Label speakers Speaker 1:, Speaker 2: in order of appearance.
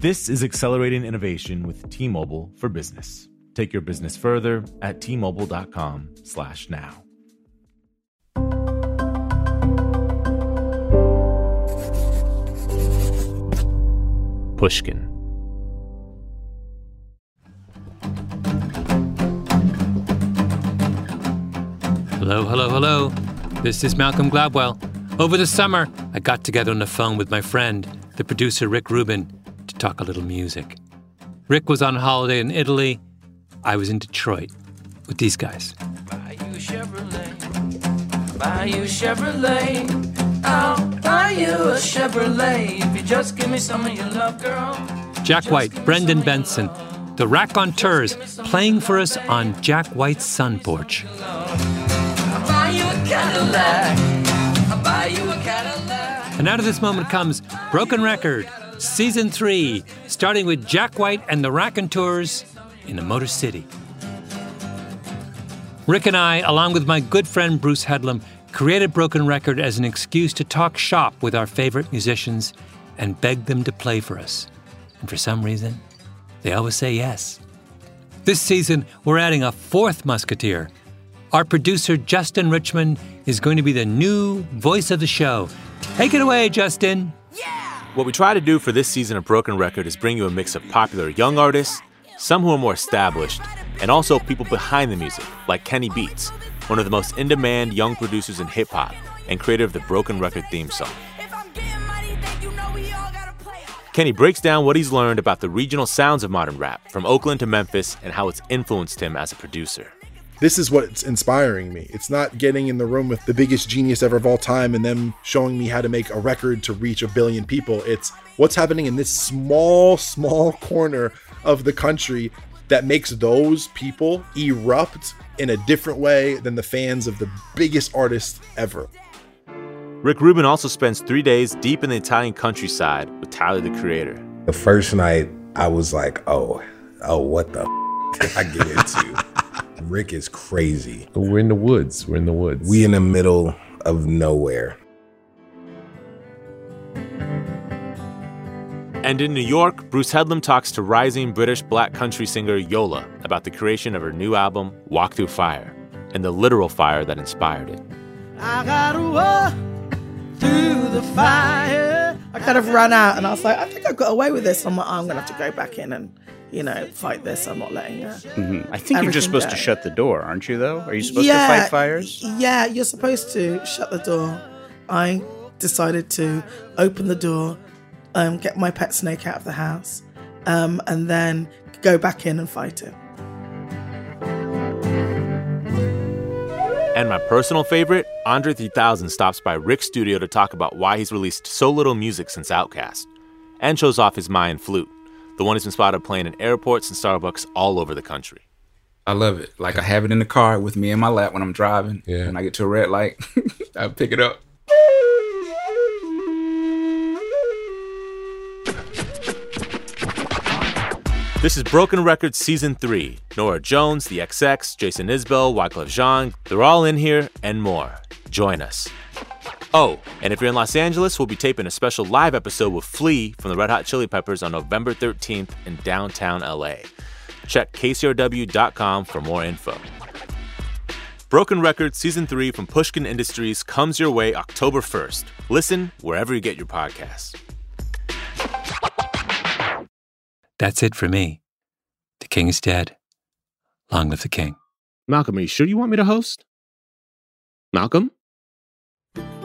Speaker 1: This is accelerating innovation with T-Mobile for Business. Take your business further at T-Mobile.com slash now. Pushkin.
Speaker 2: Hello, hello, hello. This is Malcolm Gladwell. Over the summer, I got together on the phone with my friend, the producer Rick Rubin, to talk a little music. Rick was on holiday in Italy. I was in Detroit with these guys.
Speaker 3: Buy you a Chevrolet. Buy you a Chevrolet. I'll buy you a Chevrolet if you just give me some of your love, girl.
Speaker 2: Jack White, Brendan Benson, the raconteurs playing for us on Jack White's sun porch.
Speaker 3: I'll buy you a Cadillac. I'll buy you a Cadillac.
Speaker 2: And out of this moment comes Broken Record, Season 3, starting with Jack White and the Raconteurs in the Motor City. Rick and I, along with my good friend Bruce Headlam, created Broken Record as an excuse to talk shop with our favorite musicians and beg them to play for us. And for some reason, they always say yes. This season, we're adding a fourth musketeer. Our producer, Justin Richmond, is going to be the new voice of the show. Take it away, Justin.
Speaker 1: What we try to do for this season of Broken Record is bring you a mix of popular young artists, some who are more established, and also people behind the music, like Kenny Beats, one of the most in demand young producers in hip hop and creator of the Broken Record theme song. Kenny breaks down what he's learned about the regional sounds of modern rap, from Oakland to Memphis, and how it's influenced him as a producer.
Speaker 4: This is what's inspiring me. It's not getting in the room with the biggest genius ever of all time and them showing me how to make a record to reach a billion people. It's what's happening in this small, small corner of the country that makes those people erupt in a different way than the fans of the biggest artists ever.
Speaker 1: Rick Rubin also spends three days deep in the Italian countryside with Tyler the Creator.
Speaker 5: The first night, I was like, oh, oh, what the f- did I get into? Rick is crazy.
Speaker 6: We're in the woods. We're in the woods.
Speaker 5: We in the middle of nowhere.
Speaker 1: And in New York, Bruce Headlam talks to rising British black country singer Yola about the creation of her new album, Walk Through Fire, and the literal fire that inspired it.
Speaker 7: I gotta walk through the fire. I kind of ran out and I was like, I think I got away with this. I'm like, oh, I'm gonna have to go back in and, you know, fight this. I'm not letting her.
Speaker 8: Mhm. I think you're just
Speaker 7: Everything
Speaker 8: supposed to shut the door, aren't you? Though, are you supposed
Speaker 7: yeah,
Speaker 8: to fight fires?
Speaker 7: Yeah, you're supposed to shut the door. I decided to open the door, um, get my pet snake out of the house, um, and then go back in and fight it.
Speaker 1: And my personal favorite, Andre 3000 stops by Rick's studio to talk about why he's released so little music since Outkast, and shows off his Mayan flute, the one he's been spotted playing in airports and Starbucks all over the country.
Speaker 9: I love it. Like I have it in the car with me in my lap when I'm driving.
Speaker 6: Yeah.
Speaker 9: When I get to a red light, I pick it up.
Speaker 1: This is Broken Records Season 3. Norah Jones, The XX, Jason Isbell, Wyclef Jean, they're all in here and more. Join us. Oh, and if you're in Los Angeles, we'll be taping a special live episode with Flea from the Red Hot Chili Peppers on November 13th in downtown LA. Check kcrw.com for more info. Broken Records Season 3 from Pushkin Industries comes your way October 1st. Listen wherever you get your podcasts.
Speaker 2: That's it for me. The king is dead. Long live the king.
Speaker 10: Malcolm, are you sure you want me to host? Malcolm?